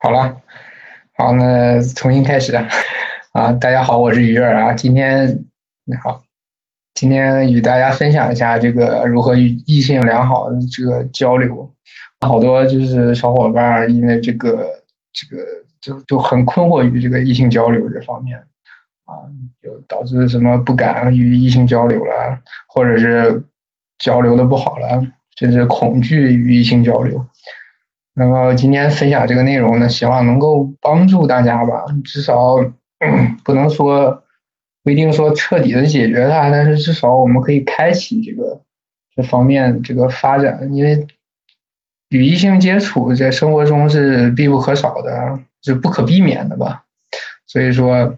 好了，好，那重新开始 啊！大家好，我是鱼儿啊。今天你好，今天与大家分享一下这个如何与异性良好的这个交流。好多就是小伙伴因为这个这个就就很困惑于这个异性交流这方面啊，就导致什么不敢与异性交流了，或者是交流的不好了，甚至恐惧与异性交流。那么今天分享这个内容呢，希望能够帮助大家吧，至少 不能说不一定说彻底的解决它，但是至少我们可以开启这个这方面这个发展，因为与异性接触在生活中是必不可少的，是不可避免的吧。所以说，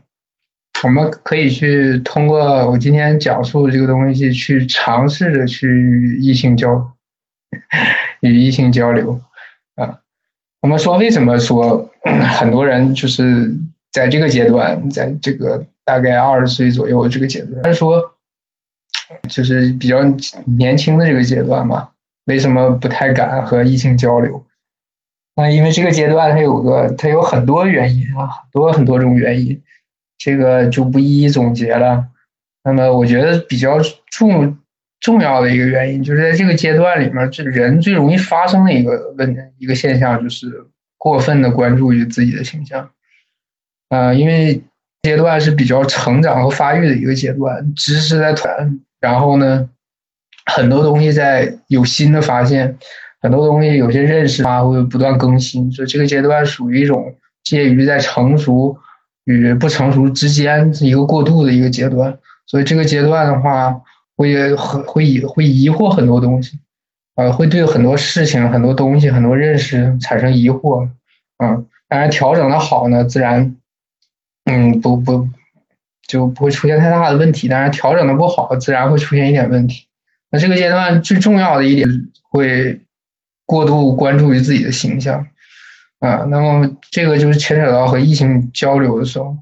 我们可以去通过我今天讲述的这个东西，去尝试着去与异性交 与异性交流。啊，我们说为什么说 很多人就是在这个阶段，在这个大概二十岁左右这个阶段，他说就是比较年轻的这个阶段嘛，为什么不太敢和异性交流？那因为这个阶段它有个它有很多原因啊，很多很多种原因，这个就不一一总结了。那么我觉得比较重。重要的一个原因就是在这个阶段里面，这人最容易发生的一个问一个现象就是过分的关注于自己的形象，啊，因为阶段是比较成长和发育的一个阶段，知识在团，然后呢，很多东西在有新的发现，很多东西有些认识啊会不断更新，所以这个阶段属于一种介于在成熟与不成熟之间一个过渡的一个阶段，所以这个阶段的话。会很会疑会疑惑很多东西，呃，会对很多事情、很多东西、很多认识产生疑惑，嗯，当然调整的好呢，自然，嗯，不不就不会出现太大的问题。当然调整的不好，自然会出现一点问题。那这个阶段最重要的一点会过度关注于自己的形象，啊，那么这个就是牵扯到和异性交流的时候。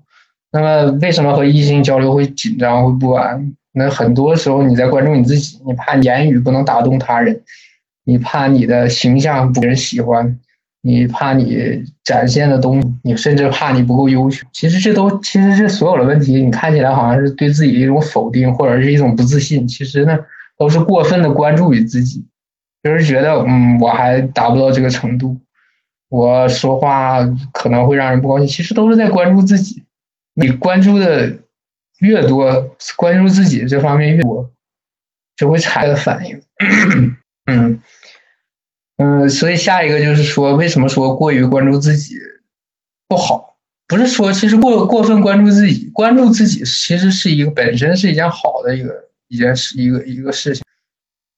那么为什么和异性交流会紧张、会不安？那很多时候你在关注你自己，你怕言语不能打动他人，你怕你的形象不人喜欢，你怕你展现的东西，你甚至怕你不够优秀。其实这都，其实这所有的问题，你看起来好像是对自己的一种否定，或者是一种不自信。其实呢，都是过分的关注于自己，就是觉得，嗯，我还达不到这个程度，我说话可能会让人不高兴。其实都是在关注自己，你关注的。越多关注自己这方面越多，就会产生反应。嗯嗯，所以下一个就是说，为什么说过于关注自己不好？不是说其实过过分关注自己，关注自己其实是一个本身是一件好的一个一件事一个一个事情，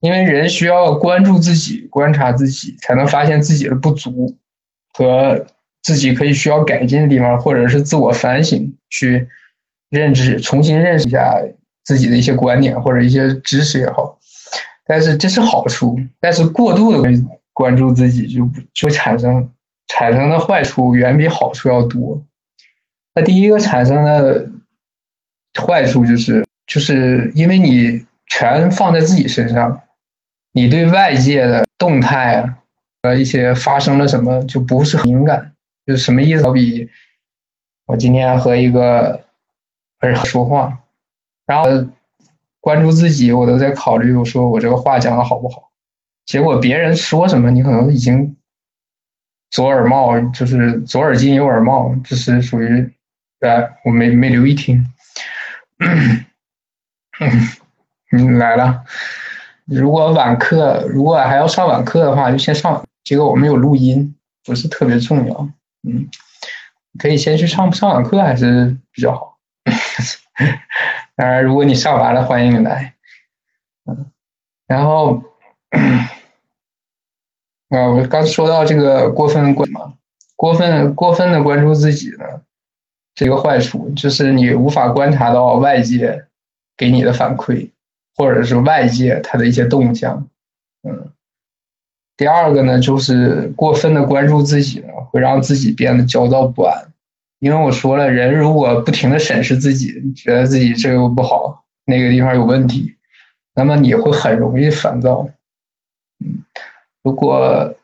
因为人需要关注自己、观察自己，才能发现自己的不足和自己可以需要改进的地方，或者是自我反省去。认知，重新认识一下自己的一些观点或者一些知识也好，但是这是好处，但是过度的关关注自己就就产生产生的坏处远比好处要多。那第一个产生的坏处就是，就是因为你全放在自己身上，你对外界的动态和，一些发生了什么就不是很敏感，就什么意思？好比我今天和一个。而且说话，然后关注自己，我都在考虑，我说我这个话讲的好不好？结果别人说什么，你可能已经左耳冒，就是左耳进右耳冒，这是属于哎，我没没留意听。嗯，来了。如果晚课，如果还要上晚课的话，就先上。结果我没有录音，不是特别重要。嗯，可以先去上上晚课，还是比较好。当然，如果你上完了，欢迎你来。嗯，然后，啊，我刚说到这个过分关嘛，过分过分的关注自己呢，这个坏处就是你无法观察到外界给你的反馈，或者是外界它的一些动向。嗯，第二个呢，就是过分的关注自己呢，会让自己变得焦躁不安。因为我说了，人如果不停的审视自己，觉得自己这个不好，那个地方有问题，那么你会很容易烦躁。嗯，如果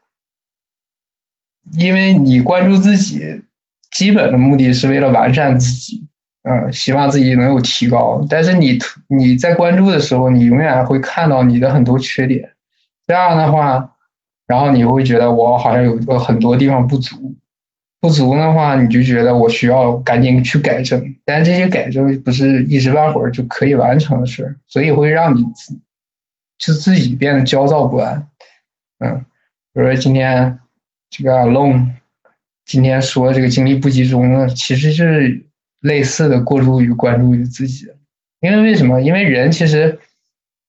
因为你关注自己，基本的目的是为了完善自己，嗯，希望自己能有提高。但是你你在关注的时候，你永远会看到你的很多缺点，这样的话，然后你会觉得我好像有个很多地方不足，不足的话，你就觉得我需要赶紧去改正。但这些改正不是一时半会儿就可以完成的事儿，所以会让你就自己变得焦躁不安，嗯，比如说今天。这个 alone，今天说这个精力不集中呢，其实是类似的过度于关注于自己。因为为什么？因为人其实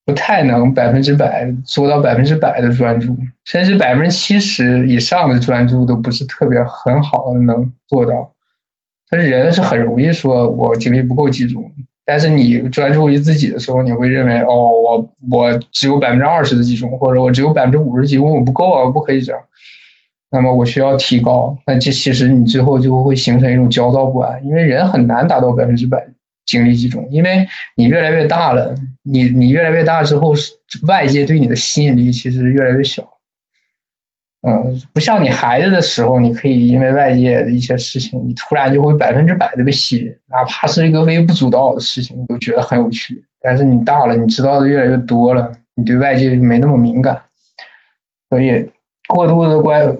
不太能百分之百做到百分之百的专注，甚至百分之七十以上的专注都不是特别很好的能做到。但是人是很容易说我精力不够集中，但是你专注于自己的时候，你会认为哦，我我只有百分之二十的集中，或者我只有百分之五十集中，我不够啊，不可以这样。那么我需要提高，那这其实你最后就会形成一种焦躁不安，因为人很难达到百分之百精力集中，因为你越来越大了，你你越来越大之后，外界对你的吸引力其实越来越小。嗯，不像你孩子的时候，你可以因为外界的一些事情，你突然就会百分之百的被吸引，哪怕是一个微不足道的事情，你都觉得很有趣。但是你大了，你知道的越来越多了，你对外界没那么敏感，所以过度的关。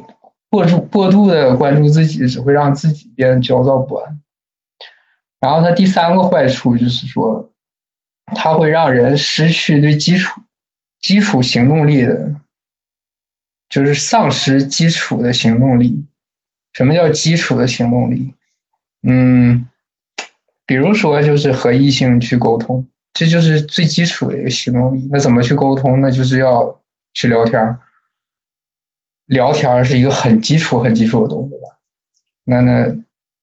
过度过度的关注自己，只会让自己变得焦躁不安。然后，它第三个坏处就是说，它会让人失去对基础基础行动力的，就是丧失基础的行动力。什么叫基础的行动力？嗯，比如说，就是和异性去沟通，这就是最基础的一个行动力。那怎么去沟通？那就是要去聊天。聊天是一个很基础、很基础的东西吧？那那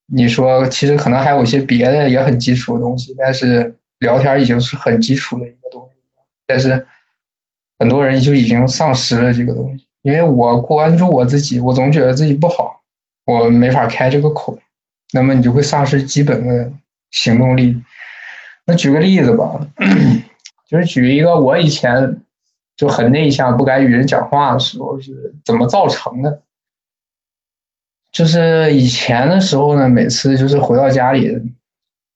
你说，其实可能还有一些别的也很基础的东西，但是聊天已经是很基础的一个东西。但是很多人就已经丧失了这个东西，因为我关注我自己，我总觉得自己不好，我没法开这个口，那么你就会丧失基本的行动力。那举个例子吧，就是举一个我以前。就很内向，不敢与人讲话的时候是怎么造成的？就是以前的时候呢，每次就是回到家里，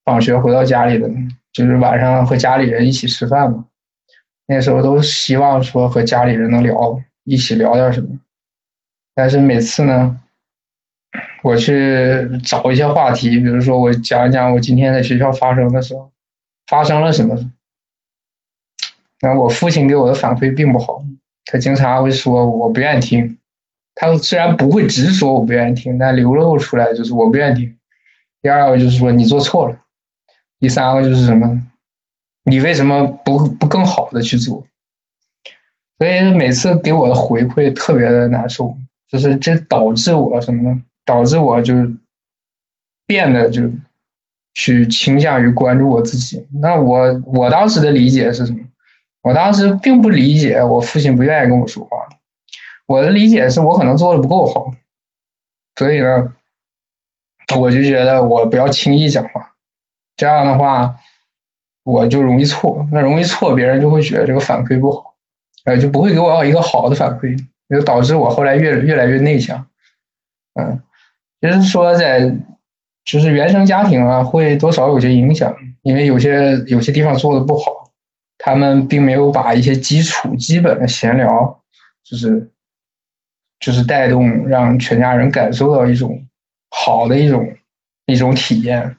放学回到家里的，就是晚上和家里人一起吃饭嘛。那时候都希望说和家里人能聊，一起聊点什么。但是每次呢，我去找一些话题，比如说我讲一讲我今天在学校发生的时候，发生了什么。然后我父亲给我的反馈并不好，他经常会说我不愿意听。他虽然不会直说我不愿意听，但流露出来就是我不愿意听。第二个就是说你做错了，第三个就是什么？你为什么不不更好的去做？所以每次给我的回馈特别的难受，就是这导致我什么呢？导致我就变得就去倾向于关注我自己。那我我当时的理解是什么？我当时并不理解我父亲不愿意跟我说话，我的理解是我可能做的不够好，所以呢，我就觉得我不要轻易讲话，这样的话我就容易错，那容易错，别人就会觉得这个反馈不好，呃，就不会给我一个好的反馈，就导致我后来越越来越内向，嗯，就是说在就是原生家庭啊，会多少有些影响，因为有些有些地方做的不好。他们并没有把一些基础、基本的闲聊，就是就是带动让全家人感受到一种好的一种一种体验，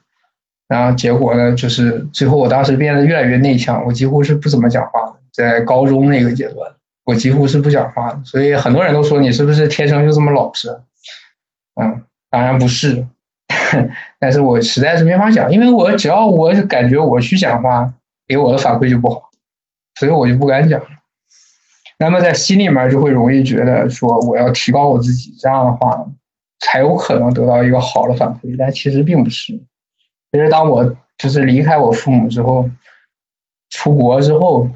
然后结果呢，就是最后我当时变得越来越内向，我几乎是不怎么讲话的。在高中那个阶段，我几乎是不讲话的，所以很多人都说你是不是天生就这么老实？嗯，当然不是，但是我实在是没法讲，因为我只要我感觉我去讲话，给我的反馈就不好。所以我就不敢讲，那么在心里面就会容易觉得说我要提高我自己，这样的话才有可能得到一个好的反馈。但其实并不是，其实当我就是离开我父母之后，出国之后，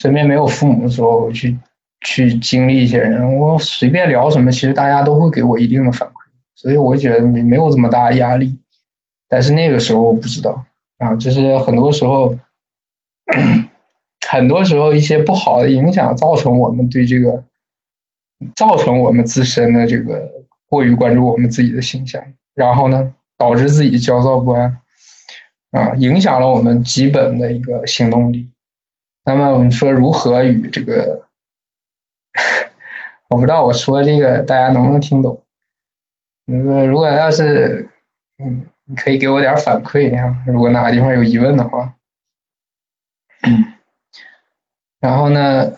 身边没有父母的时候，我去去经历一些人，我随便聊什么，其实大家都会给我一定的反馈，所以我觉得没没有这么大压力。但是那个时候我不知道啊，就是很多时候。很多时候，一些不好的影响造成我们对这个，造成我们自身的这个过于关注我们自己的形象，然后呢，导致自己焦躁不安，啊，影响了我们基本的一个行动力。那么我们说如何与这个，我不知道我说这个大家能不能听懂？如果如果要是，嗯，你可以给我点反馈啊，如果哪个地方有疑问的话。嗯然后呢，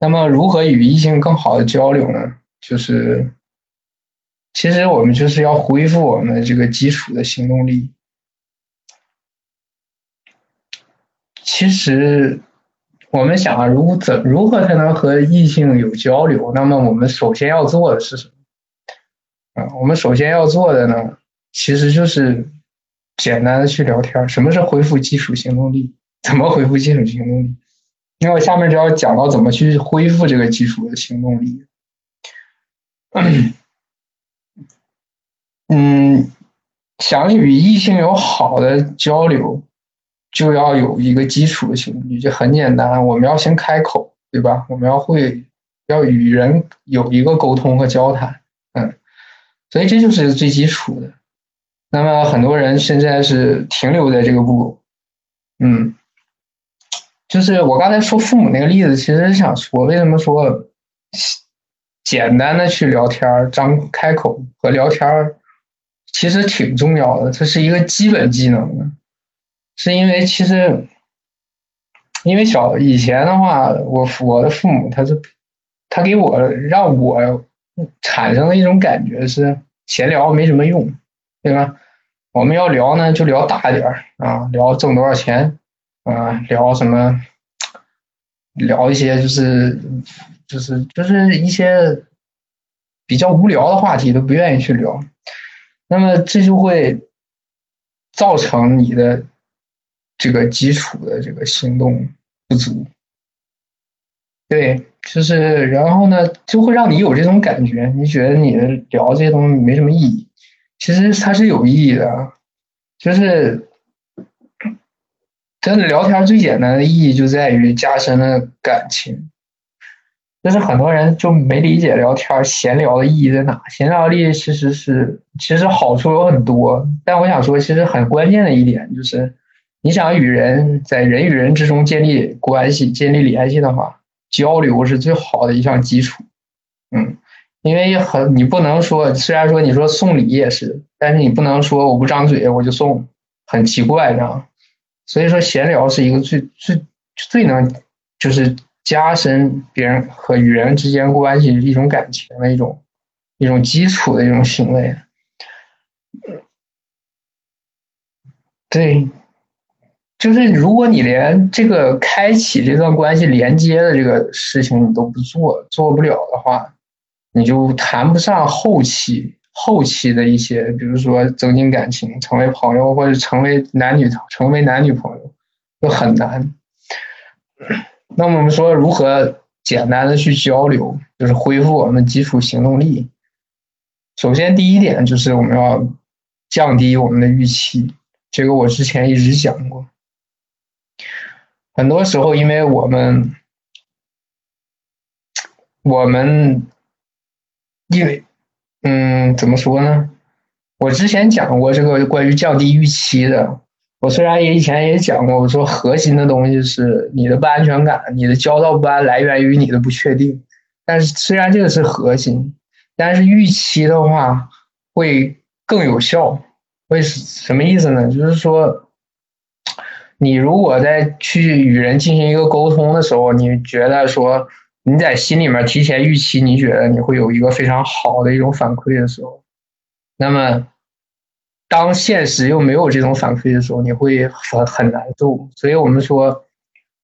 那么如何与异性更好的交流呢？就是，其实我们就是要恢复我们的这个基础的行动力。其实，我们想啊，如怎如何才能和异性有交流？那么我们首先要做的是什么？啊，我们首先要做的呢，其实就是简单的去聊天。什么是恢复基础行动力？怎么恢复基础行动力？因为下面就要讲到怎么去恢复这个基础的行动力。嗯，想与异性有好的交流，就要有一个基础的行动力，就很简单，我们要先开口，对吧？我们要会要与人有一个沟通和交谈，嗯，所以这就是最基础的。那么很多人现在是停留在这个步骤，嗯。就是我刚才说父母那个例子，其实是想说，为什么说简单的去聊天张开口和聊天其实挺重要的，这是一个基本技能的。是因为其实，因为小以前的话，我我的父母他是他给我让我产生的一种感觉是闲聊没什么用，对吧？我们要聊呢，就聊大一点儿啊，聊挣多少钱。啊，聊什么？聊一些就是就是就是一些比较无聊的话题都不愿意去聊，那么这就会造成你的这个基础的这个行动不足。对，就是然后呢，就会让你有这种感觉，你觉得你的聊这些东西没什么意义，其实它是有意义的，就是。真的聊天最简单的意义就在于加深了感情，但是很多人就没理解聊天闲聊的意义在哪。闲聊的意义其实是，其实好处有很多，但我想说，其实很关键的一点就是，你想与人在人与人之中建立关系、建立联系的话，交流是最好的一项基础。嗯，因为很你不能说，虽然说你说送礼也是，但是你不能说我不张嘴我就送，很奇怪这样。所以说，闲聊是一个最最最能就是加深别人和与人之间关系一种感情的一种一种基础的一种行为。对，就是如果你连这个开启这段关系连接的这个事情你都不做，做不了的话，你就谈不上后期。后期的一些，比如说增进感情、成为朋友或者成为男女成为男女朋友，就很难。那么我们说如何简单的去交流，就是恢复我们基础行动力。首先第一点就是我们要降低我们的预期，这个我之前一直讲过。很多时候，因为我们我们因为。嗯，怎么说呢？我之前讲过这个关于降低预期的。我虽然也以前也讲过，我说核心的东西是你的不安全感，你的焦躁不安来源于你的不确定。但是虽然这个是核心，但是预期的话会更有效。为什么意思呢？就是说，你如果在去与人进行一个沟通的时候，你觉得说。你在心里面提前预期，你觉得你会有一个非常好的一种反馈的时候，那么当现实又没有这种反馈的时候，你会很很难受。所以我们说，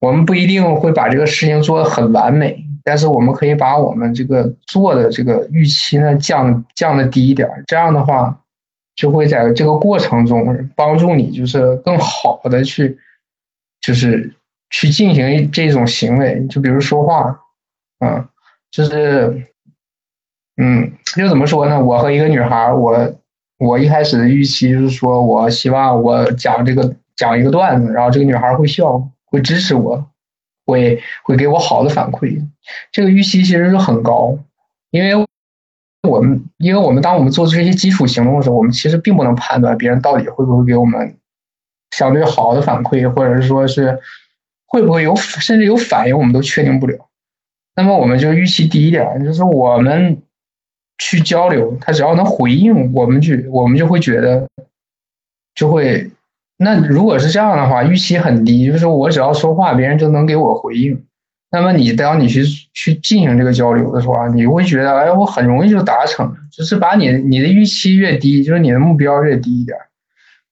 我们不一定会把这个事情做得很完美，但是我们可以把我们这个做的这个预期呢降降的低一点，这样的话就会在这个过程中帮助你，就是更好的去，就是去进行这种行为，就比如说话。嗯，就是，嗯，就怎么说呢？我和一个女孩，我我一开始的预期就是说，我希望我讲这个讲一个段子，然后这个女孩会笑，会支持我，会会给我好的反馈。这个预期其实是很高，因为我们因为我们当我们做出这些基础行动的时候，我们其实并不能判断别人到底会不会给我们相对好的反馈，或者是说是会不会有甚至有反应，我们都确定不了。那么我们就预期低一点，就是我们去交流，他只要能回应，我们就我们就会觉得就会。那如果是这样的话，预期很低，就是我只要说话，别人就能给我回应。那么你当你去去进行这个交流的时候啊，你会觉得，哎，我很容易就达成，就是把你你的预期越低，就是你的目标越低一点，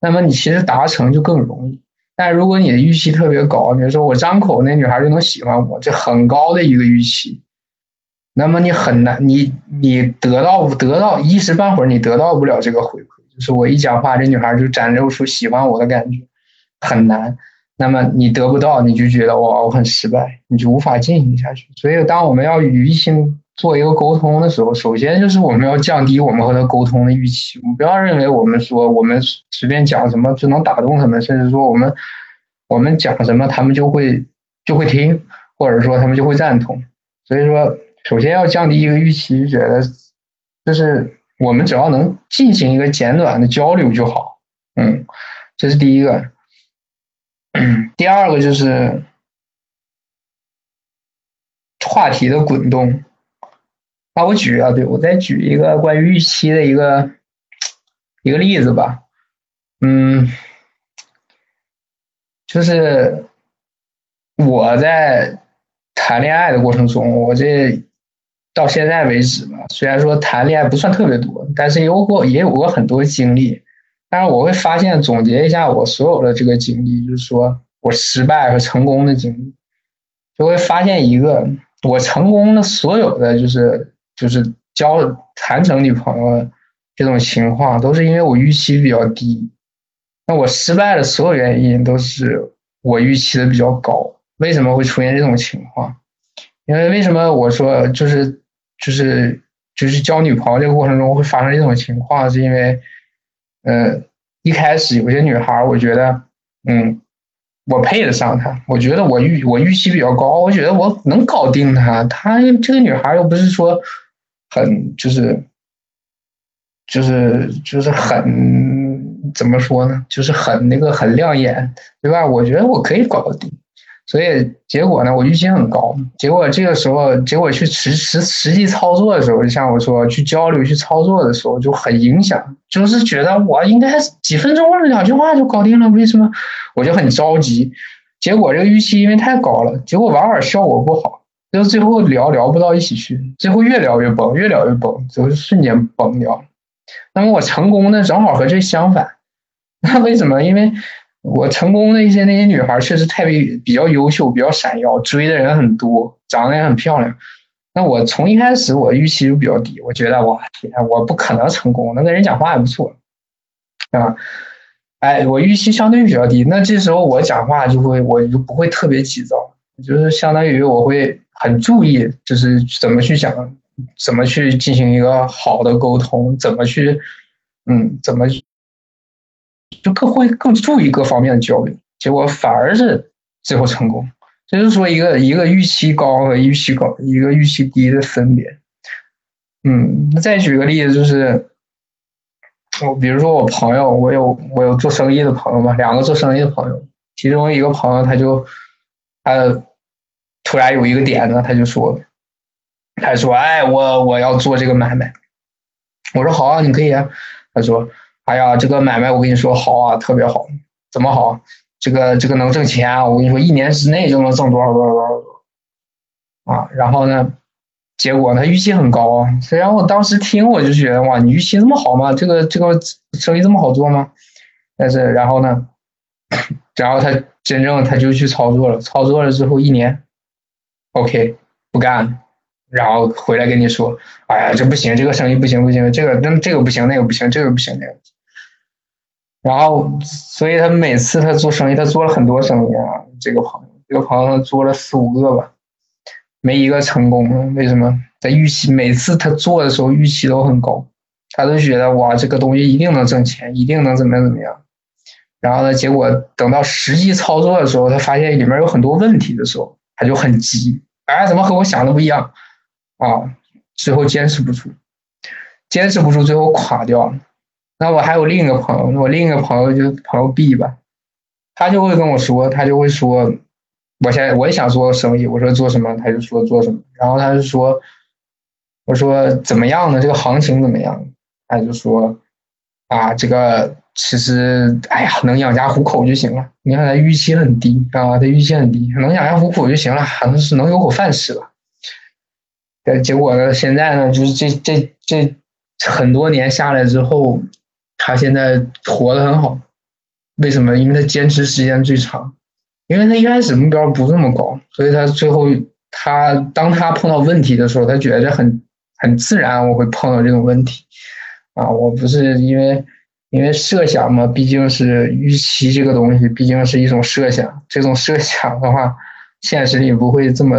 那么你其实达成就更容易。但如果你的预期特别高，比如说我张口那女孩就能喜欢我，这很高的一个预期，那么你很难，你你得到得到一时半会儿你得到不了这个回馈。就是我一讲话，这女孩就展露出喜欢我的感觉，很难。那么你得不到，你就觉得哇，我很失败，你就无法进行下去。所以，当我们要与异性做一个沟通的时候，首先就是我们要降低我们和他沟通的预期。我们不要认为我们说我们随便讲什么就能打动他们，甚至说我们我们讲什么他们就会就会听，或者说他们就会赞同。所以说，首先要降低一个预期，觉得就是。我们只要能进行一个简短的交流就好，嗯，这是第一个。第二个就是话题的滚动。那我举啊，对我再举一个关于预期的一个一个例子吧。嗯，就是我在谈恋爱的过程中，我这。到现在为止吧，虽然说谈恋爱不算特别多，但是有过也有过很多经历。但是我会发现，总结一下我所有的这个经历，就是说我失败和成功的经历，就会发现一个我成功的所有的就是就是交谈成女朋友这种情况，都是因为我预期比较低。那我失败的所有原因都是我预期的比较高。为什么会出现这种情况？因为为什么我说就是。就是就是交女朋友这个过程中会发生这种情况，是因为，呃，一开始有些女孩，我觉得，嗯，我配得上她，我觉得我预我预期比较高，我觉得我能搞定她。她这个女孩又不是说很就是就是就是很怎么说呢？就是很那个很亮眼，对吧？我觉得我可以搞得定。所以结果呢，我预期很高。结果这个时候，结果去实实实际操作的时候，就像我说，去交流、去操作的时候，就很影响。就是觉得我应该几分钟或者两句话就搞定了，为什么？我就很着急。结果这个预期因为太高了，结果往往效果不好，就最后聊聊不到一起去，最后越聊越崩，越聊越崩，就是瞬间崩掉。那么我成功的正好和这相反。那为什么？因为。我成功的一些那些女孩确实太比比较优秀，比较闪耀，追的人很多，长得也很漂亮。那我从一开始我预期就比较低，我觉得哇天，我不可能成功，能跟人讲话也不错，啊，哎，我预期相对比较低。那这时候我讲话就会，我就不会特别急躁，就是相当于我会很注意，就是怎么去讲，怎么去进行一个好的沟通，怎么去，嗯，怎么。就更会更注意各方面的交流，结果反而是最后成功。就是说，一个一个预期高和预期高，一个预期低的分别。嗯，那再举个例子，就是我比如说我朋友，我有我有做生意的朋友嘛，两个做生意的朋友，其中一个朋友他就他突然有一个点子，他就说，他说：“哎，我我要做这个买卖。”我说：“好啊，你可以啊。”他说。哎呀，这个买卖我跟你说好啊，特别好，怎么好？这个这个能挣钱啊！我跟你说，一年之内就能挣多少多少多少多啊！然后呢，结果他，预期很高啊。虽然我当时听我就觉得哇，你预期这么好吗？这个这个生意这么好做吗？但是然后呢，然后他真正他就去操作了，操作了之后一年，OK，不干。然后回来跟你说，哎呀，这不行，这个生意不行不行，这个那这个不行，那个不行，这个不行那个。然后，所以他每次他做生意，他做了很多生意啊。这个朋友，这个朋友做了四五个吧，没一个成功的。为什么？在预期每次他做的时候预期都很高，他都觉得哇，这个东西一定能挣钱，一定能怎么样怎么样。然后呢，结果等到实际操作的时候，他发现里面有很多问题的时候，他就很急，哎，怎么和我想的不一样？啊，最后坚持不住，坚持不住，最后垮掉了。那我还有另一个朋友，我另一个朋友就朋友 B 吧，他就会跟我说，他就会说，我现在我也想做生意，我说做什么，他就说做什么，然后他就说，我说怎么样呢？这个行情怎么样？他就说，啊，这个其实，哎呀，能养家糊口就行了。你看他预期很低啊，他预期很低，能养家糊口就行了，好像是能有口饭吃了。但结果呢，现在呢，就是这这这很多年下来之后。他现在活得很好，为什么？因为他坚持时间最长，因为他一开始目标不这么高，所以他最后他当他碰到问题的时候，他觉得很很自然，我会碰到这种问题啊！我不是因为因为设想嘛，毕竟是预期这个东西，毕竟是一种设想，这种设想的话，现实里不会这么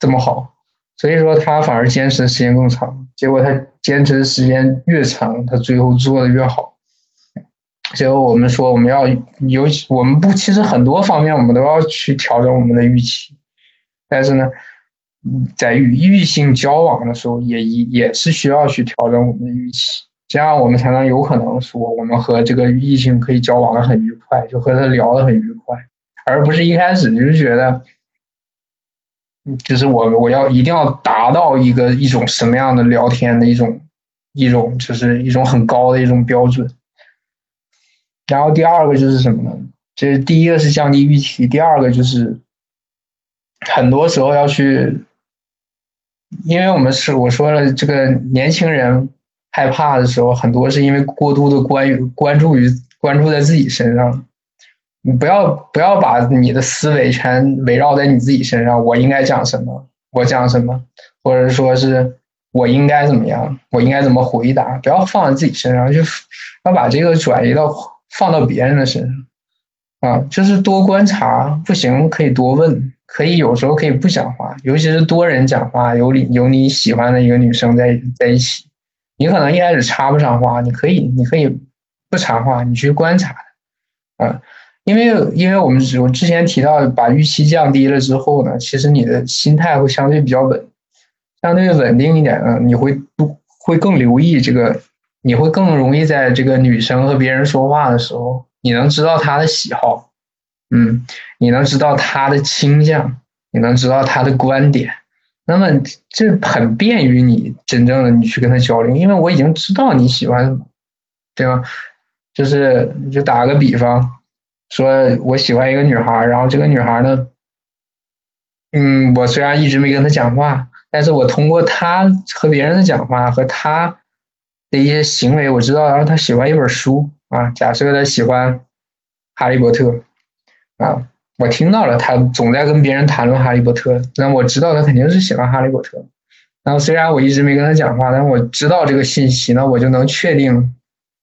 这么好，所以说他反而坚持的时间更长，结果他坚持的时间越长，他最后做的越好。最后我们说，我们要有我们不，其实很多方面我们都要去调整我们的预期，但是呢，在与异性交往的时候，也也也是需要去调整我们的预期，这样我们才能有可能说，我们和这个异性可以交往的很愉快，就和他聊的很愉快，而不是一开始就是觉得，就是我我要一定要达到一个一种什么样的聊天的一种一种就是一种很高的一种标准。然后第二个就是什么呢？这第一个是降低预期，第二个就是很多时候要去，因为我们是我说了，这个年轻人害怕的时候，很多是因为过度的关于关注于关注在自己身上。你不要不要把你的思维全围绕在你自己身上。我应该讲什么？我讲什么？或者说是我应该怎么样？我应该怎么回答？不要放在自己身上，就要把这个转移到。放到别人的身上，啊，就是多观察，不行可以多问，可以有时候可以不讲话，尤其是多人讲话，有你有你喜欢的一个女生在在一起，你可能一开始插不上话，你可以你可以不插话，你去观察，啊，因为因为我们我之前提到把预期降低了之后呢，其实你的心态会相对比较稳，相对稳定一点呢，你会不会更留意这个。你会更容易在这个女生和别人说话的时候，你能知道她的喜好，嗯，你能知道她的倾向，你能知道她的观点，那么这很便于你真正的你去跟她交流，因为我已经知道你喜欢什么，对吧？就是就打个比方，说我喜欢一个女孩，然后这个女孩呢，嗯，我虽然一直没跟她讲话，但是我通过她和别人的讲话和她。的一些行为我知道，然后他喜欢一本书啊，假设他喜欢《哈利波特》啊，我听到了他总在跟别人谈论《哈利波特》，那我知道他肯定是喜欢《哈利波特》。然后虽然我一直没跟他讲话，但我知道这个信息，那我就能确定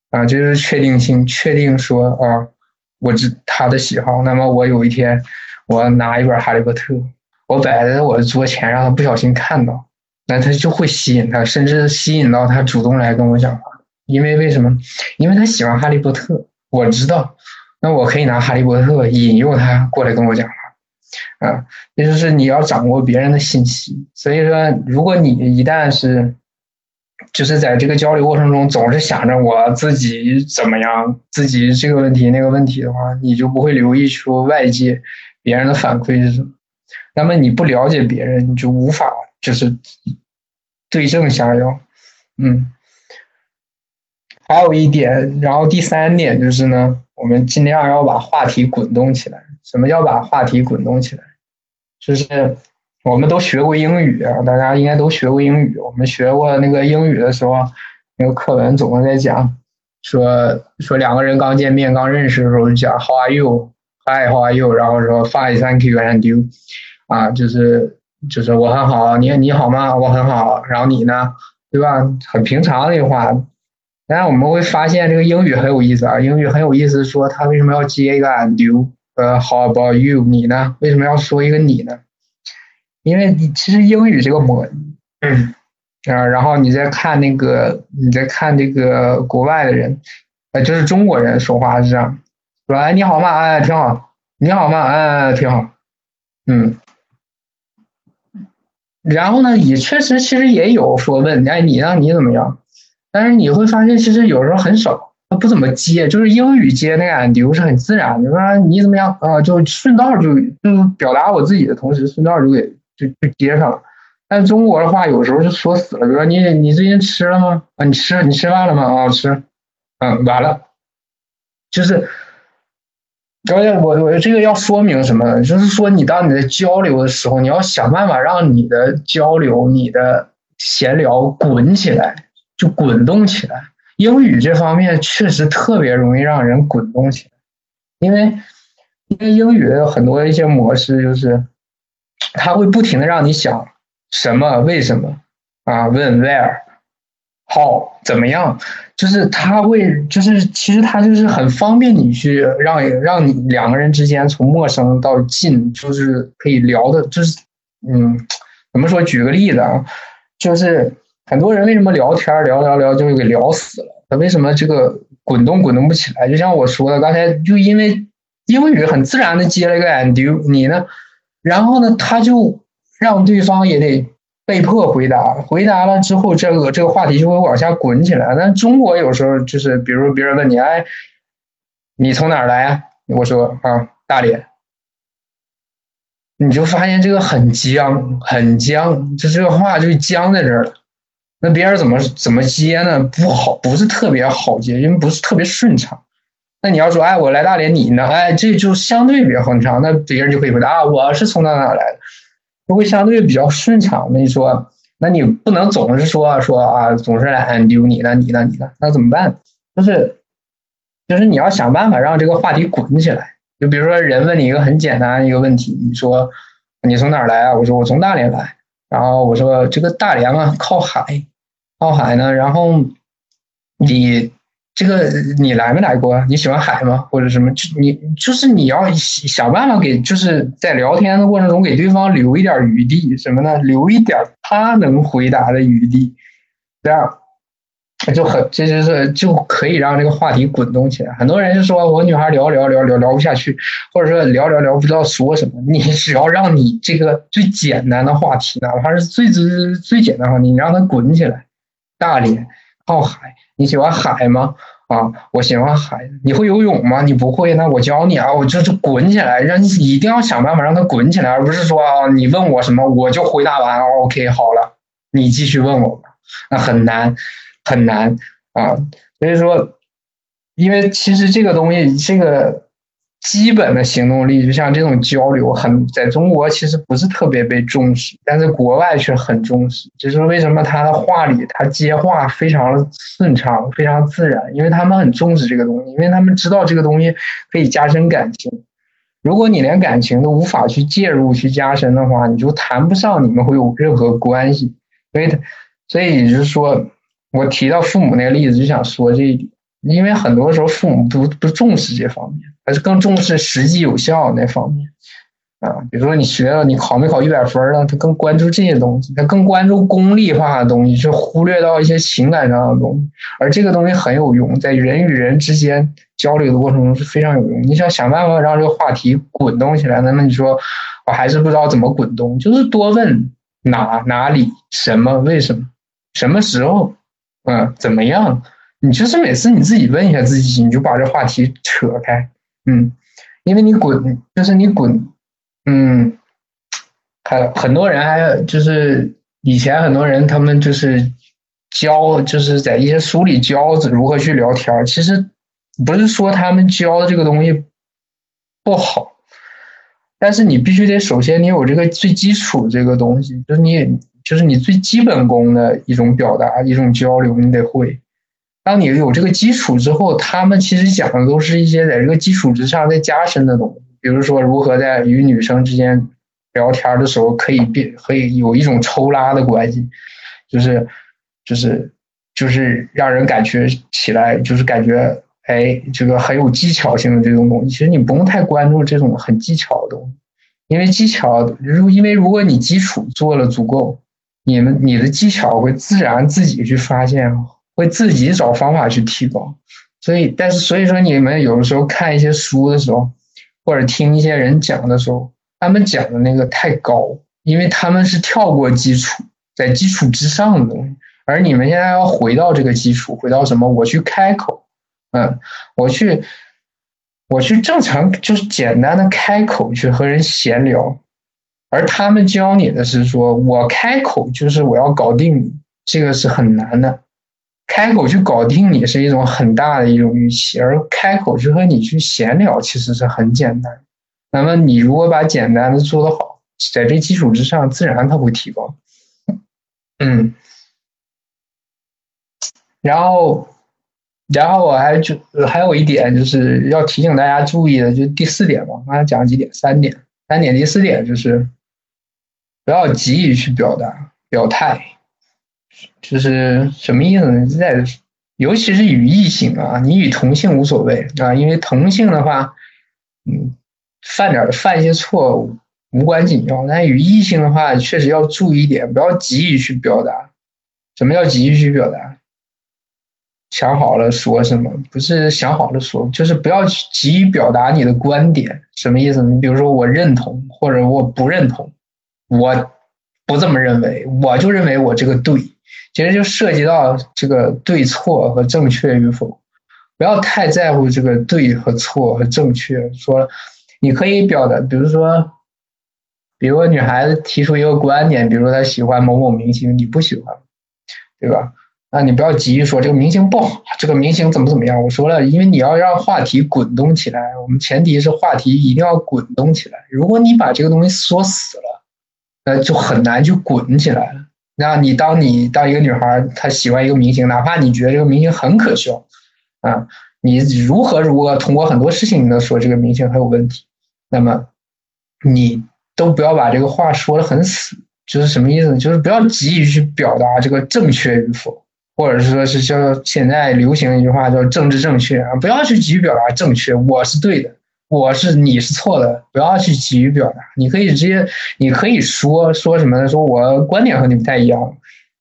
啊，就是确定性，确定说啊，我知他的喜好。那么我有一天我拿一本《哈利波特》，我摆在我的桌前，让他不小心看到。那他就会吸引他，甚至吸引到他主动来跟我讲话。因为为什么？因为他喜欢哈利波特，我知道。那我可以拿哈利波特引诱他过来跟我讲话，啊，也就是你要掌握别人的信息。所以说，如果你一旦是，就是在这个交流过程中总是想着我自己怎么样，自己这个问题那个问题的话，你就不会留意出外界别人的反馈是什么。那么你不了解别人，你就无法。就是对症下药，嗯，还有一点，然后第三点就是呢，我们尽量要把话题滚动起来。什么叫把话题滚动起来？就是我们都学过英语啊，大家应该都学过英语。我们学过那个英语的时候，那个课文总是在讲，说说两个人刚见面、刚认识的时候就讲 How are you? Hi, how are you? 然后说 Fine, thank you, and you？啊，就是。就是我很好，你你好吗？我很好，然后你呢？对吧？很平常的话，但是我们会发现这个英语很有意思啊，英语很有意思，说他为什么要接一个 and you？呃，How about you？你呢？为什么要说一个你呢？因为你其实英语这个模，嗯，啊，然后你再看那个，你再看这个国外的人，呃，就是中国人说话是这样，说哎你好吗？哎挺好，你好吗？哎挺好，嗯。然后呢，也确实其实也有说问，哎，你呢？你怎么样？但是你会发现，其实有时候很少，他不怎么接，就是英语接那个 and you 是很自然的，说你怎么样啊，就顺道就就表达我自己的同时，顺道就给就就接上了。但中国的话，有时候就说死了，比如说你你最近吃了吗？啊，你吃你吃饭了吗？啊，吃，嗯，完了，就是。而且我我这个要说明什么？就是说，你当你在交流的时候，你要想办法让你的交流、你的闲聊滚起来，就滚动起来。英语这方面确实特别容易让人滚动起来，因为因为英语的很多一些模式就是，它会不停的让你想什么、为什么啊？问 where，how，怎么样？就是他会，就是其实他就是很方便你去让让你两个人之间从陌生到近，就是可以聊的，就是嗯，怎么说？举个例子啊，就是很多人为什么聊天聊聊聊就给聊死了？他为什么这个滚动滚动不起来？就像我说的，刚才就因为英语很自然的接了一个 and you，你呢，然后呢，他就让对方也得。被迫回答，回答了之后，这个这个话题就会往下滚起来。但中国有时候就是，比如别人问你，哎，你从哪儿来啊？我说啊，大连。你就发现这个很僵，很僵，就这个话就僵在这儿了。那别人怎么怎么接呢？不好，不是特别好接，因为不是特别顺畅。那你要说，哎，我来大连，你呢？哎，这就相对比较顺畅。那别人就可以回答啊，我是从哪哪来的。就会相对比较顺畅。那你说，那你不能总是说说啊，总是来 and you 你呢，你呢，你呢，那怎么办？就是，就是你要想办法让这个话题滚起来。就比如说，人问你一个很简单一个问题，你说你从哪儿来啊？我说我从大连来。然后我说这个大连啊，靠海，靠海呢。然后你。这个你来没来过？你喜欢海吗？或者什么？就你就是你要想办法给，就是在聊天的过程中给对方留一点余地，什么呢？留一点他能回答的余地，这样就很这就是就可以让这个话题滚动起来。很多人就说我女孩聊聊聊聊聊不下去，或者说聊聊聊不知道说什么。你只要让你这个最简单的话题，哪怕是最最最简单的话题，你让它滚起来。大连靠海。你喜欢海吗？啊，我喜欢海。你会游泳吗？你不会，那我教你啊！我就是滚起来，让你一定要想办法让它滚起来，而不是说啊，你问我什么我就回答完。OK，好了，你继续问我吧。那很难，很难啊。所以说，因为其实这个东西，这个。基本的行动力，就像这种交流，很在中国其实不是特别被重视，但是国外却很重视。就是为什么他的话里，他接话非常顺畅，非常自然，因为他们很重视这个东西，因为他们知道这个东西可以加深感情。如果你连感情都无法去介入、去加深的话，你就谈不上你们会有任何关系。所以，所以也就是说，我提到父母那个例子，就想说这一点。因为很多时候父母不不重视这方面，而是更重视实际有效那方面啊。比如说你学了，你考没考一百分了，他更关注这些东西，他更关注功利化的东西，就忽略到一些情感上的东西。而这个东西很有用，在人与人之间交流的过程中是非常有用。你想想办法让这个话题滚动起来，那么你说我还是不知道怎么滚动，就是多问哪哪里什么为什么什么时候嗯怎么样。你就是每次你自己问一下自己，你就把这话题扯开，嗯，因为你滚，就是你滚，嗯，还很多人还就是以前很多人他们就是教，就是在一些书里教如何去聊天其实不是说他们教的这个东西不好，但是你必须得首先你有这个最基础这个东西，就是你就是你最基本功的一种表达，一种交流，你得会。当你有这个基础之后，他们其实讲的都是一些在这个基础之上再加深的东西。比如说，如何在与女生之间聊天的时候可以变，可以有一种抽拉的关系，就是，就是，就是让人感觉起来，就是感觉，哎，这个很有技巧性的这种东西。其实你不用太关注这种很技巧的东西，因为技巧，如因为如果你基础做了足够，你们你的技巧会自然自己去发现。会自己找方法去提高，所以，但是，所以说，你们有的时候看一些书的时候，或者听一些人讲的时候，他们讲的那个太高，因为他们是跳过基础，在基础之上的东西，而你们现在要回到这个基础，回到什么？我去开口，嗯，我去，我去正常就是简单的开口去和人闲聊，而他们教你的是说，我开口就是我要搞定你，这个是很难的。开口去搞定你是一种很大的一种预期，而开口去和你去闲聊其实是很简单。那么你如果把简单的做得好，在这基础之上，自然它会提高。嗯，然后，然后我还就还有一点就是要提醒大家注意的，就是第四点嘛，刚才讲几点？三点，三点。第四点就是不要急于去表达表态。就是什么意思呢？在尤其是与异性啊，你与同性无所谓啊，因为同性的话，嗯，犯点犯一些错误无关紧要。但与异性的话，确实要注意一点，不要急于去表达。什么叫急于去表达？想好了说什么？不是想好了说，就是不要急于表达你的观点。什么意思？你比如说，我认同或者我不认同，我不这么认为，我就认为我这个对。其实就涉及到这个对错和正确与否，不要太在乎这个对和错和正确。说你可以表达，比如说，比如女孩子提出一个观点，比如说她喜欢某某明星，你不喜欢，对吧？那你不要急于说这个明星不好，这个明星怎么怎么样。我说了，因为你要让话题滚动起来，我们前提是话题一定要滚动起来。如果你把这个东西说死了，那就很难去滚起来了。那你当你当一个女孩，她喜欢一个明星，哪怕你觉得这个明星很可笑，啊，你如何如何通过很多事情你都说这个明星很有问题，那么你都不要把这个话说的很死，就是什么意思呢？就是不要急于去表达这个正确与否，或者是说是叫现在流行一句话叫政治正确啊，不要去急于表达正确，我是对的。我是你是错的，不要去急于表达。你可以直接，你可以说说什么呢？说我观点和你不太一样，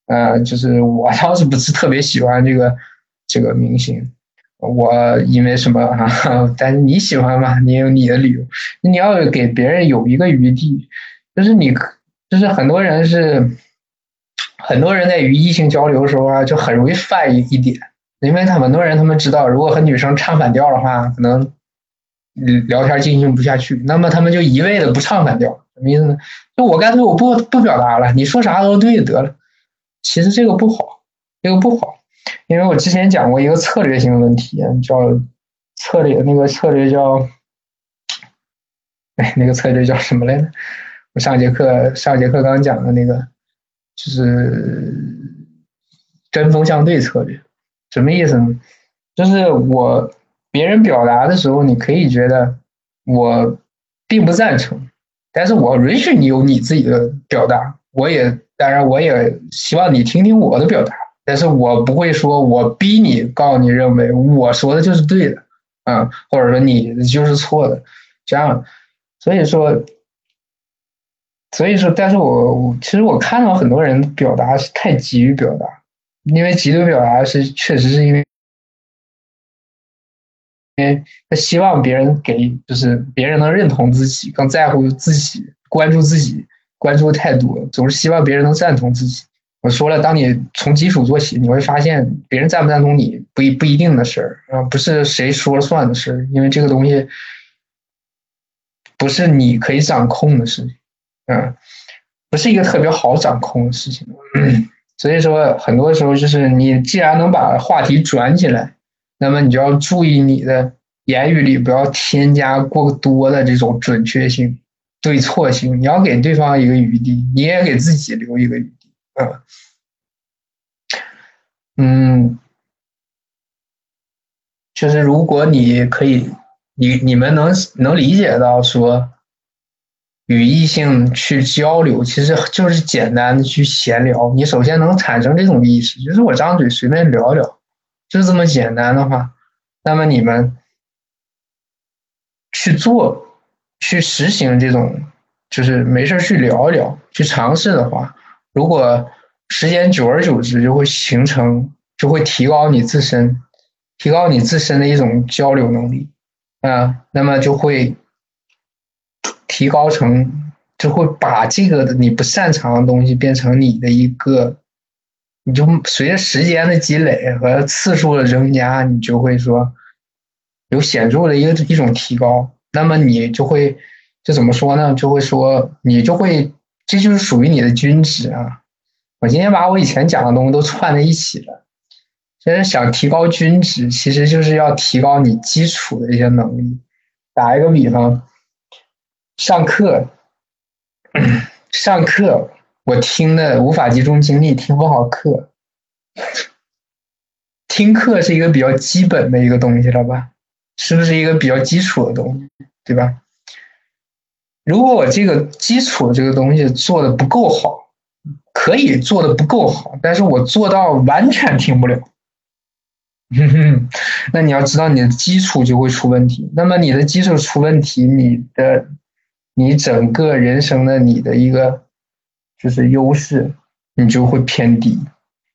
呃，就是我倒是不是特别喜欢这个这个明星，我因为什么啊？但是你喜欢嘛？你有你的理由。你要给别人有一个余地，就是你，就是很多人是，很多人在与异性交流的时候啊，就很容易犯一一点，因为他很多人他们知道，如果和女生唱反调的话，可能。聊天进行不下去，那么他们就一味的不唱反调，什么意思呢？就我干脆我不不表达了，你说啥都对得了。其实这个不好，这个不好，因为我之前讲过一个策略性的问题，叫策略，那个策略叫，哎，那个策略叫什么来着？我上节课上节课刚讲的那个，就是针锋相对策略，什么意思呢？就是我。别人表达的时候，你可以觉得我并不赞成，但是我允许你有你自己的表达。我也当然，我也希望你听听我的表达，但是我不会说我逼你，告诉你认为我说的就是对的，啊，或者说你就是错的，这样。所以说，所以说，但是我我其实我看到很多人表达是太急于表达，因为急于表达是确实是因为。因为他希望别人给，就是别人能认同自己，更在乎自己，关注自己，关注太多，总是希望别人能赞同自己。我说了，当你从基础做起，你会发现别人赞不赞同你不一不一定的事儿啊，不是谁说了算的事儿，因为这个东西不是你可以掌控的事情，嗯，不是一个特别好掌控的事情。所以说，很多时候就是你既然能把话题转起来。那么你就要注意你的言语里不要添加过多的这种准确性、对错性，你要给对方一个余地，你也给自己留一个余地嗯。嗯，就是如果你可以，你你们能能理解到说，与异性去交流，其实就是简单的去闲聊。你首先能产生这种意识，就是我张嘴随便聊聊。就这么简单的话，那么你们去做、去实行这种，就是没事去聊一聊、去尝试的话，如果时间久而久之就会形成，就会提高你自身，提高你自身的一种交流能力。啊，那么就会提高成，就会把这个你不擅长的东西变成你的一个你就随着时间的积累和次数的增加，你就会说有显著的一个一种提高。那么你就会就怎么说呢？就会说你就会这就是属于你的均值啊。我今天把我以前讲的东西都串在一起了。其实想提高均值，其实就是要提高你基础的一些能力。打一个比方，上课，上课我听的无法集中精力，听不好课。听课是一个比较基本的一个东西了吧？是不是一个比较基础的东西？对吧？如果我这个基础这个东西做的不够好，可以做的不够好，但是我做到完全听不了。哼哼，那你要知道你的基础就会出问题。那么你的基础出问题，你的你整个人生的你的一个就是优势，你就会偏低。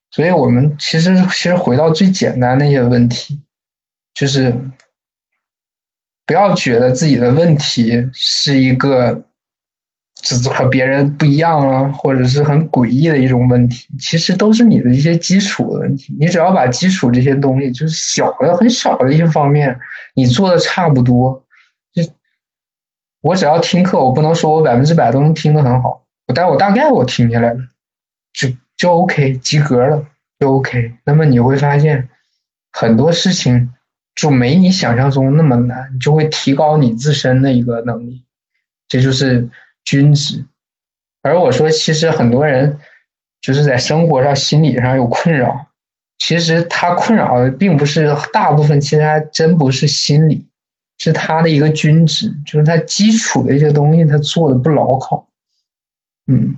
所以我们其实其实回到最简单的一些问题，就是不要觉得自己的问题是一个。只是和别人不一样啊，或者是很诡异的一种问题，其实都是你的一些基础的问题。你只要把基础这些东西，就是小的很少的一些方面，你做的差不多，就我只要听课，我不能说我百分之百都能听得很好，但我大概我听下来了，就就 OK，及格了就 OK。那么你会发现很多事情就没你想象中那么难，就会提高你自身的一个能力，这就是。均值，而我说，其实很多人就是在生活上、心理上有困扰。其实他困扰的并不是大部分，其实还真不是心理，是他的一个均值，就是他基础的一些东西他做的不牢靠。嗯，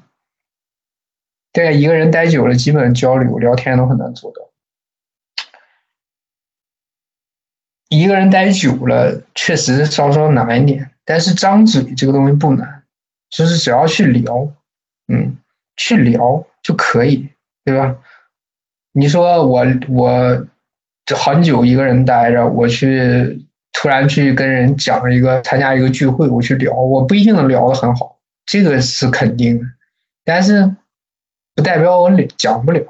对，一个人待久了，基本交流、聊天都很难做到。一个人待久了，确实稍稍难一点，但是张嘴这个东西不难。就是只要去聊，嗯，去聊就可以，对吧？你说我我这很久一个人待着，我去突然去跟人讲一个参加一个聚会，我去聊，我不一定能聊得很好，这个是肯定的。但是不代表我讲不了，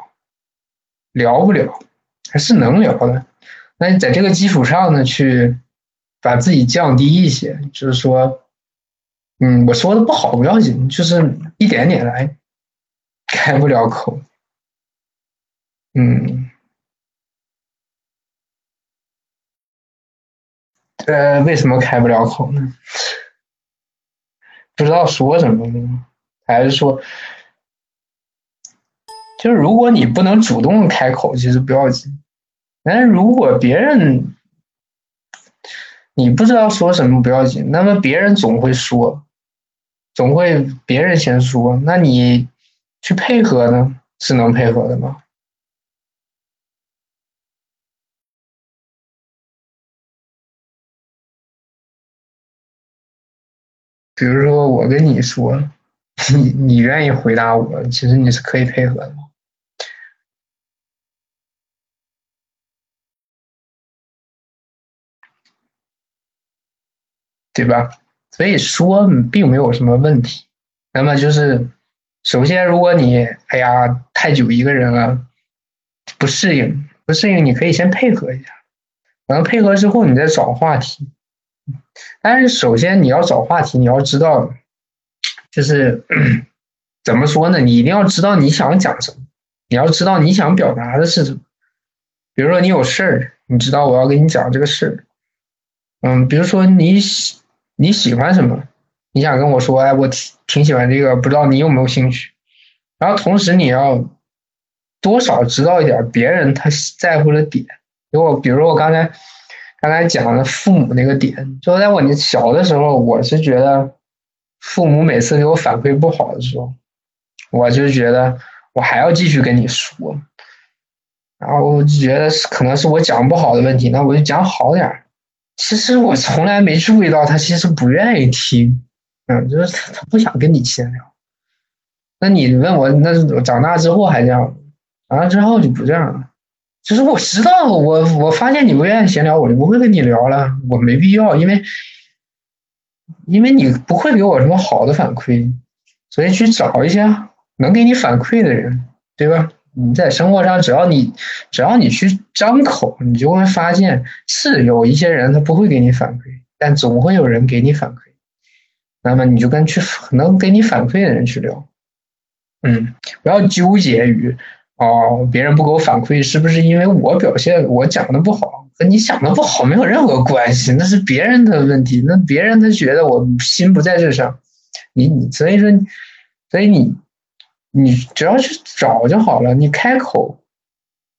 聊不了，还是能聊的。那你在这个基础上呢，去把自己降低一些，就是说。嗯，我说的不好不要紧，就是一点点来，开不了口。嗯，呃，为什么开不了口呢？不知道说什么呢？还是说，就是如果你不能主动开口，其实不要紧。但是如果别人你不知道说什么不要紧，那么别人总会说。总会别人先说，那你去配合呢？是能配合的吗？比如说我跟你说，你你愿意回答我，其实你是可以配合的，对吧？所以说并没有什么问题。那么就是，首先，如果你哎呀太久一个人了，不适应，不适应，你可以先配合一下。然后配合之后，你再找话题。但是首先你要找话题，你要知道，就是 怎么说呢？你一定要知道你想讲什么，你要知道你想表达的是什么。比如说你有事儿，你知道我要跟你讲这个事儿。嗯，比如说你喜。你喜欢什么？你想跟我说，哎，我挺挺喜欢这个，不知道你有没有兴趣？然后同时你要多少知道一点别人他在乎的点。如果比如说我刚才刚才讲的父母那个点，就在我小的时候，我是觉得父母每次给我反馈不好的时候，我就觉得我还要继续跟你说，然后我就觉得是可能是我讲不好的问题，那我就讲好点儿。其实我从来没注意到他其实不愿意听，嗯，就是他不想跟你闲聊。那你问我，那长大之后还这样？长大之后就不这样了。就是我知道，我我发现你不愿意闲聊，我就不会跟你聊了。我没必要，因为因为你不会给我什么好的反馈，所以去找一些能给你反馈的人，对吧？你在生活上，只要你只要你去张口，你就会发现是有一些人他不会给你反馈，但总会有人给你反馈。那么你就跟去能给你反馈的人去聊，嗯，不要纠结于哦，别人不给我反馈是不是因为我表现我讲的不好，和你想的不好没有任何关系，那是别人的问题，那别人他觉得我心不在这上，你你所以说，所以你。你只要去找就好了。你开口，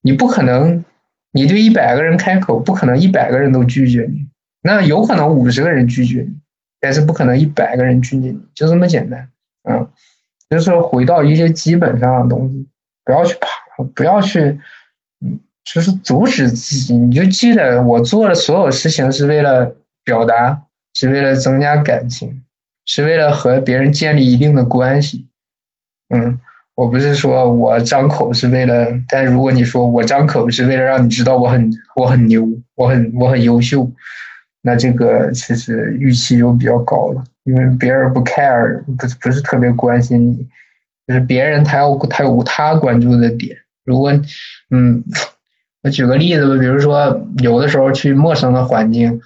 你不可能，你对一百个人开口，不可能一百个人都拒绝你。那有可能五十个人拒绝你，但是不可能一百个人拒绝你，就这么简单。嗯，就是说回到一些基本上的东西，不要去爬，不要去，嗯，就是阻止自己。你就记得我做的所有事情是为了表达，是为了增加感情，是为了和别人建立一定的关系。嗯，我不是说我张口是为了，但如果你说我张口是为了让你知道我很我很牛，我很我很优秀，那这个其实预期就比较高了，因为别人不 care，不不是特别关心你，就是别人他要他有他关注的点。如果嗯，我举个例子吧，比如说有的时候去陌生的环境，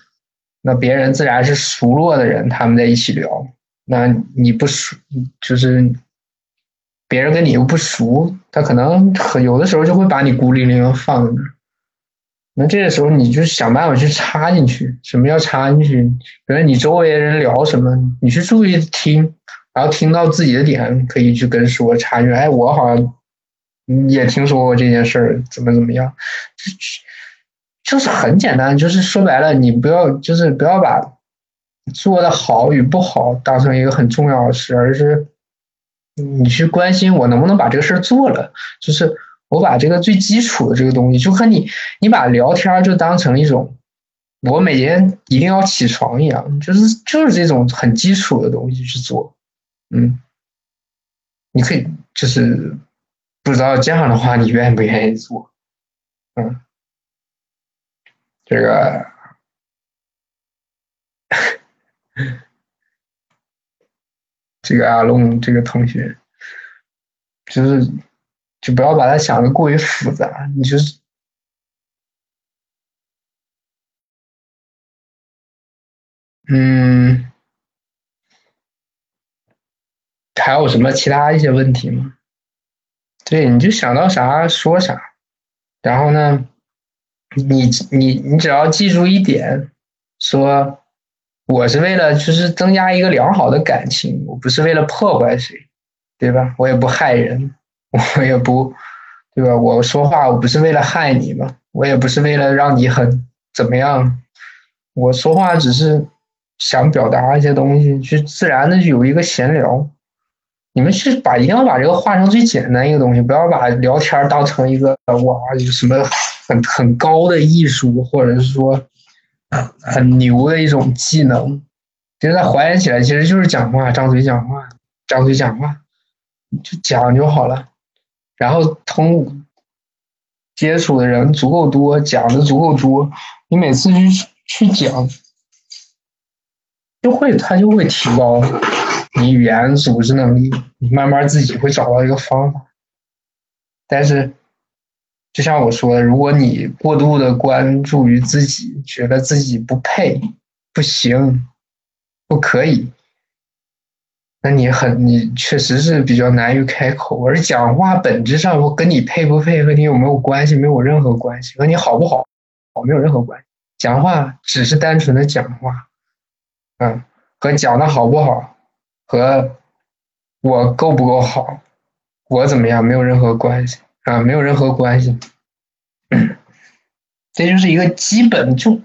那别人自然是熟络的人，他们在一起聊，那你不熟就是。别人跟你又不熟，他可能很有的时候就会把你孤零零放在那儿。那这个时候你就想办法去插进去。什么叫插进去？比如你周围人聊什么，你去注意听，然后听到自己的点，可以去跟说插进去。哎，我好像也听说过这件事儿，怎么怎么样？就就是很简单，就是说白了，你不要就是不要把做的好与不好当成一个很重要的事，而是。你去关心我能不能把这个事儿做了，就是我把这个最基础的这个东西，就和你你把聊天就当成一种我每天一定要起床一样，就是就是这种很基础的东西去做，嗯，你可以就是不知道这样的话你愿不愿意做，嗯，这个。这个阿龙这个同学，就是就不要把它想的过于复杂，你就是，嗯，还有什么其他一些问题吗？对，你就想到啥说啥，然后呢，你你你只要记住一点，说。我是为了就是增加一个良好的感情，我不是为了破坏谁，对吧？我也不害人，我也不，对吧？我说话我不是为了害你嘛，我也不是为了让你很怎么样，我说话只是想表达一些东西，去自然的有一个闲聊。你们是把一定要把这个化成最简单一个东西，不要把聊天当成一个哇有什么很很高的艺术，或者是说。很牛的一种技能，其实它还原起来其实就是讲话，张嘴讲话，张嘴讲话，就讲就好了。然后通接触的人足够多，讲的足够多，你每次去去讲，就会他就会提高你语言组织能力，你慢慢自己会找到一个方法。但是。就像我说的，如果你过度的关注于自己，觉得自己不配、不行、不可以，那你很，你确实是比较难于开口。而讲话本质上，我跟你配不配和你有没有关系没有任何关系，和你好不好好没有任何关系。讲话只是单纯的讲话，嗯，和讲的好不好，和我够不够好，我怎么样没有任何关系。啊，没有任何关系，这就是一个基本，就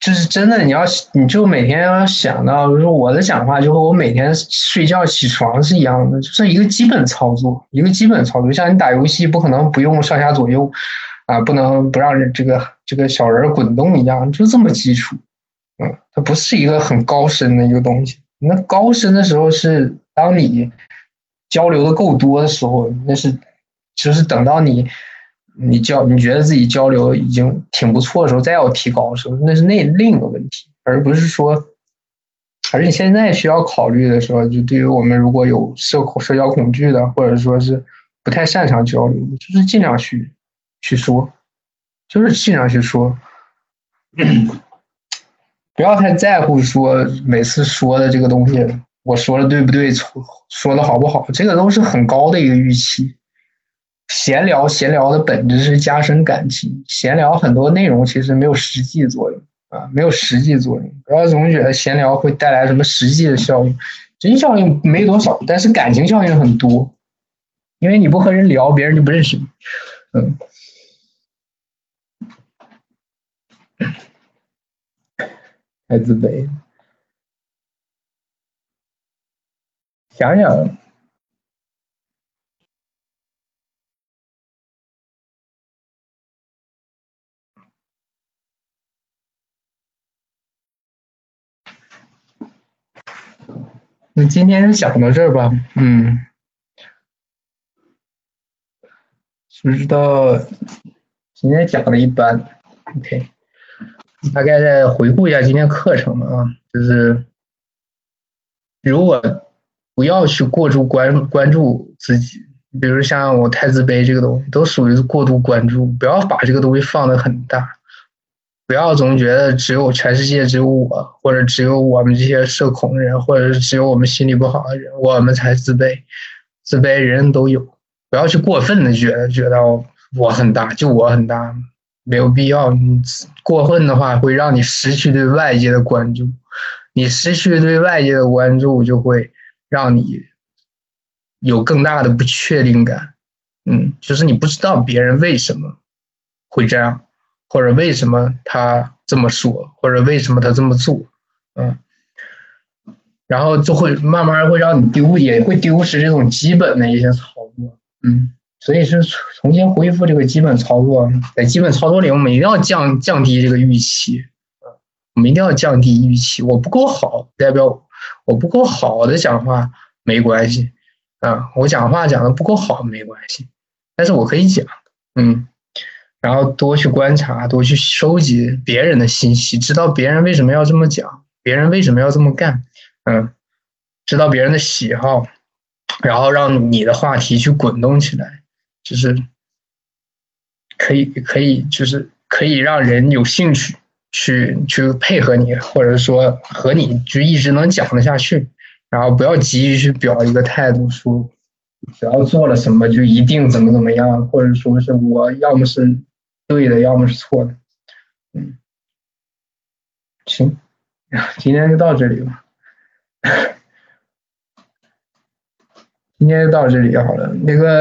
就是真的，你要你就每天要想到，就是我的讲话就和我每天睡觉起床是一样的，就是一个基本操作，一个基本操作。像你打游戏，不可能不用上下左右啊，不能不让这个这个小人滚动一样，就这么基础。嗯，它不是一个很高深的一个东西。那高深的时候是当你交流的够多的时候，那是。就是等到你，你交你觉得自己交流已经挺不错的时候，再要提高的时候，那是那另一个问题，而不是说，而你现在需要考虑的时候，就对于我们如果有社恐社交恐惧的，或者说是不太擅长交流，就是尽量去去说，就是尽量去说，不要太在乎说每次说的这个东西，我说的对不对，说的好不好，这个都是很高的一个预期。闲聊，闲聊的本质是加深感情，闲聊很多内容其实没有实际作用啊，没有实际作用。不要总觉得闲聊会带来什么实际的效应，实际效应没多少，但是感情效应很多。因为你不和人聊，别人就不认识你，嗯，太自卑。想想，那今天就讲到这儿吧，嗯。不知道今天讲的一般，OK，大概再回顾一下今天课程啊，就是如果不要去过度关关注自己，比如像我太自卑这个东西，都属于过度关注，不要把这个东西放得很大，不要总觉得只有全世界只有我，或者只有我们这些社恐的人，或者是只有我们心理不好的人，我们才自卑，自卑人人都有。不要去过分的觉得觉得我很大，就我很大，没有必要。你过分的话会让你失去对外界的关注，你失去对外界的关注，就会让你有更大的不确定感。嗯，就是你不知道别人为什么会这样，或者为什么他这么说，或者为什么他这么做，嗯。然后就会慢慢会让你丢，也会丢失这种基本的一些操作。嗯，所以是重新恢复这个基本操作，在基本操作里，我们一定要降降低这个预期，我们一定要降低预期。我不够好，代表我不够好的讲话没关系，啊，我讲话讲的不够好没关系，但是我可以讲，嗯，然后多去观察，多去收集别人的信息，知道别人为什么要这么讲，别人为什么要这么干，嗯，知道别人的喜好。然后让你的话题去滚动起来，就是可以可以就是可以让人有兴趣去去配合你，或者说和你就一直能讲得下去。然后不要急于去表一个态度，说只要做了什么就一定怎么怎么样，或者说是我要么是对的，要么是错的。嗯，行，今天就到这里吧。今天就到这里好了，那个。